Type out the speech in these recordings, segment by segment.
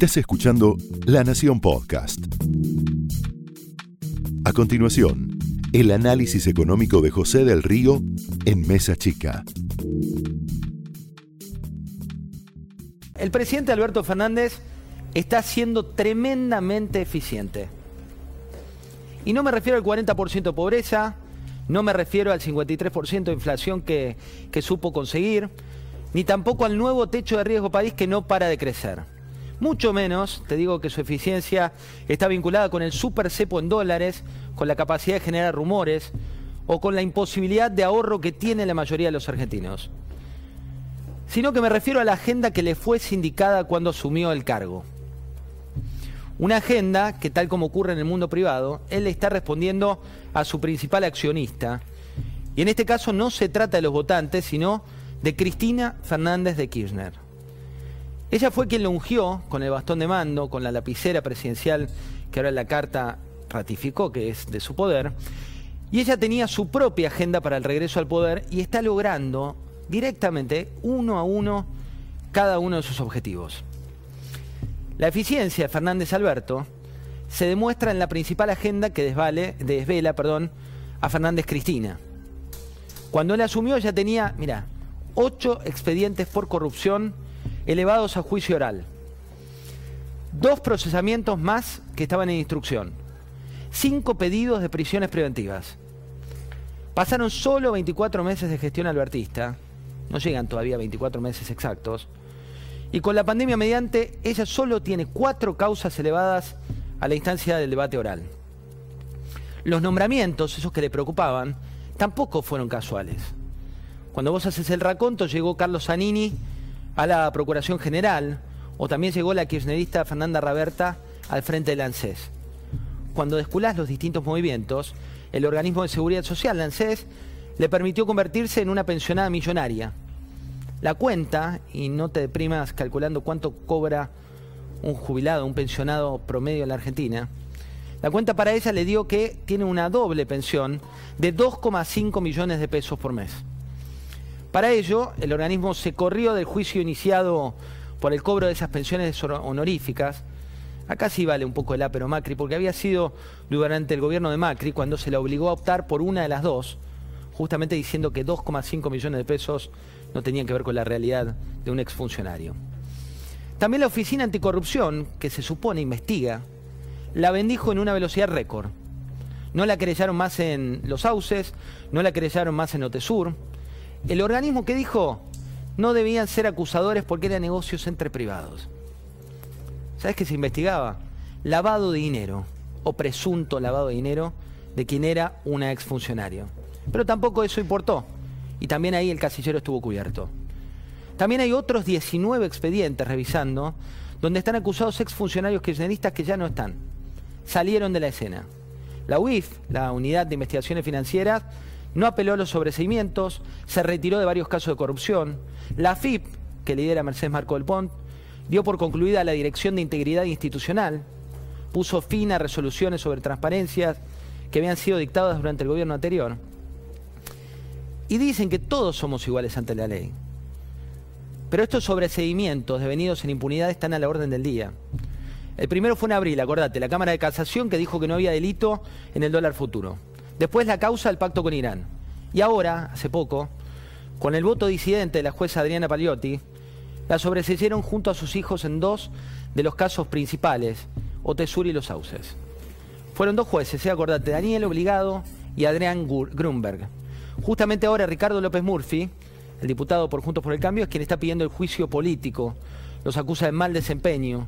Estás escuchando La Nación Podcast. A continuación, el análisis económico de José del Río en Mesa Chica. El presidente Alberto Fernández está siendo tremendamente eficiente. Y no me refiero al 40% de pobreza, no me refiero al 53% de inflación que, que supo conseguir, ni tampoco al nuevo techo de riesgo país que no para de crecer. Mucho menos, te digo que su eficiencia está vinculada con el super cepo en dólares, con la capacidad de generar rumores o con la imposibilidad de ahorro que tiene la mayoría de los argentinos. Sino que me refiero a la agenda que le fue sindicada cuando asumió el cargo. Una agenda que, tal como ocurre en el mundo privado, él está respondiendo a su principal accionista. Y en este caso no se trata de los votantes, sino de Cristina Fernández de Kirchner. Ella fue quien lo ungió con el bastón de mando, con la lapicera presidencial que ahora la carta ratificó que es de su poder. Y ella tenía su propia agenda para el regreso al poder y está logrando directamente, uno a uno, cada uno de sus objetivos. La eficiencia de Fernández Alberto se demuestra en la principal agenda que desvale, desvela perdón, a Fernández Cristina. Cuando él asumió ya tenía, mira, ocho expedientes por corrupción elevados a juicio oral. Dos procesamientos más que estaban en instrucción. Cinco pedidos de prisiones preventivas. Pasaron solo 24 meses de gestión albertista. No llegan todavía 24 meses exactos y con la pandemia mediante, ella solo tiene cuatro causas elevadas a la instancia del debate oral. Los nombramientos, esos que le preocupaban, tampoco fueron casuales. Cuando vos haces el raconto, llegó Carlos Zanini a la Procuración General, o también llegó la kirchnerista Fernanda Raberta al frente del ANSES. Cuando desculás los distintos movimientos, el organismo de seguridad social, el ANSES, le permitió convertirse en una pensionada millonaria, la cuenta, y no te deprimas calculando cuánto cobra un jubilado, un pensionado promedio en la Argentina, la cuenta para ella le dio que tiene una doble pensión de 2,5 millones de pesos por mes. Para ello, el organismo se corrió del juicio iniciado por el cobro de esas pensiones honoríficas. Acá sí vale un poco el apero Macri, porque había sido durante el gobierno de Macri cuando se le obligó a optar por una de las dos, justamente diciendo que 2,5 millones de pesos no tenían que ver con la realidad de un exfuncionario. También la Oficina Anticorrupción, que se supone investiga, la bendijo en una velocidad récord. No la querellaron más en Los Sauces, no la querellaron más en Otesur. El organismo que dijo no debían ser acusadores porque eran negocios entre privados. ¿Sabes qué se investigaba? Lavado de dinero, o presunto lavado de dinero, de quien era una exfuncionario. Pero tampoco eso importó y también ahí el casillero estuvo cubierto. También hay otros 19 expedientes revisando donde están acusados exfuncionarios kirchneristas que ya no están. Salieron de la escena. La UIF, la Unidad de Investigaciones Financieras, no apeló a los sobreseimientos, se retiró de varios casos de corrupción. La FIP, que lidera Mercedes Marco del Pont, dio por concluida la Dirección de Integridad Institucional, puso fin a resoluciones sobre transparencias que habían sido dictadas durante el gobierno anterior y dicen que todos somos iguales ante la ley. Pero estos sobreseguimientos devenidos en impunidad están a la orden del día. El primero fue en abril, acordate, la Cámara de Casación que dijo que no había delito en el dólar futuro. Después la causa del pacto con Irán. Y ahora, hace poco, con el voto disidente de la jueza Adriana Paliotti, la sobreseyeron junto a sus hijos en dos de los casos principales, Otesur y Los Sauces. Fueron dos jueces, ¿eh? acordate, Daniel Obligado y Adrián Grunberg. Justamente ahora Ricardo López Murphy, el diputado por Juntos por el Cambio, es quien está pidiendo el juicio político. Los acusa de mal desempeño,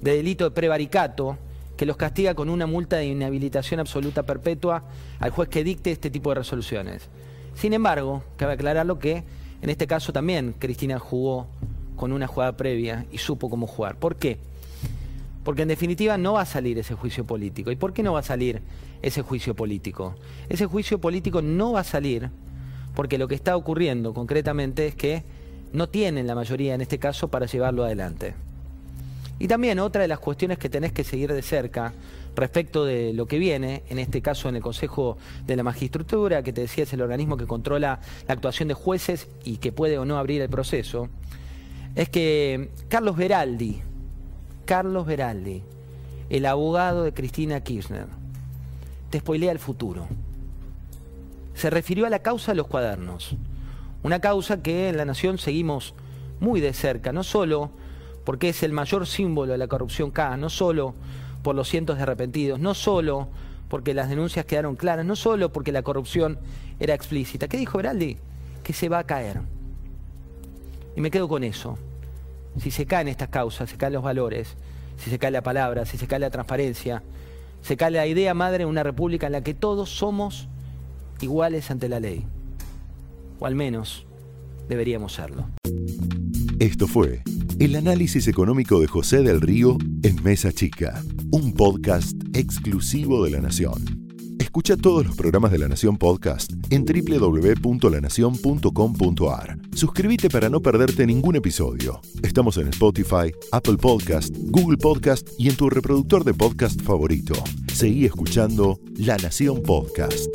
de delito de prevaricato, que los castiga con una multa de inhabilitación absoluta perpetua al juez que dicte este tipo de resoluciones. Sin embargo, cabe aclararlo que en este caso también Cristina jugó con una jugada previa y supo cómo jugar. ¿Por qué? Porque en definitiva no va a salir ese juicio político. ¿Y por qué no va a salir ese juicio político? Ese juicio político no va a salir porque lo que está ocurriendo concretamente es que no tienen la mayoría en este caso para llevarlo adelante. Y también otra de las cuestiones que tenés que seguir de cerca respecto de lo que viene, en este caso en el Consejo de la Magistratura, que te decía es el organismo que controla la actuación de jueces y que puede o no abrir el proceso, es que Carlos Veraldi, Carlos Beraldi, el abogado de Cristina Kirchner, te spoilea el futuro. Se refirió a la causa de los cuadernos, una causa que en la Nación seguimos muy de cerca, no solo porque es el mayor símbolo de la corrupción K, no solo por los cientos de arrepentidos, no solo porque las denuncias quedaron claras, no solo porque la corrupción era explícita. ¿Qué dijo Beraldi? Que se va a caer. Y me quedo con eso. Si se caen estas causas, se caen los valores, si se cae la palabra, si se cae la transparencia, se cae la idea madre de una república en la que todos somos iguales ante la ley. O al menos deberíamos serlo. Esto fue el análisis económico de José del Río en Mesa Chica, un podcast exclusivo de La Nación. Escucha todos los programas de La Nación Podcast en www.lanacion.com.ar. Suscríbete para no perderte ningún episodio. Estamos en Spotify, Apple Podcast, Google Podcast y en tu reproductor de podcast favorito. Seguí escuchando La Nación Podcast.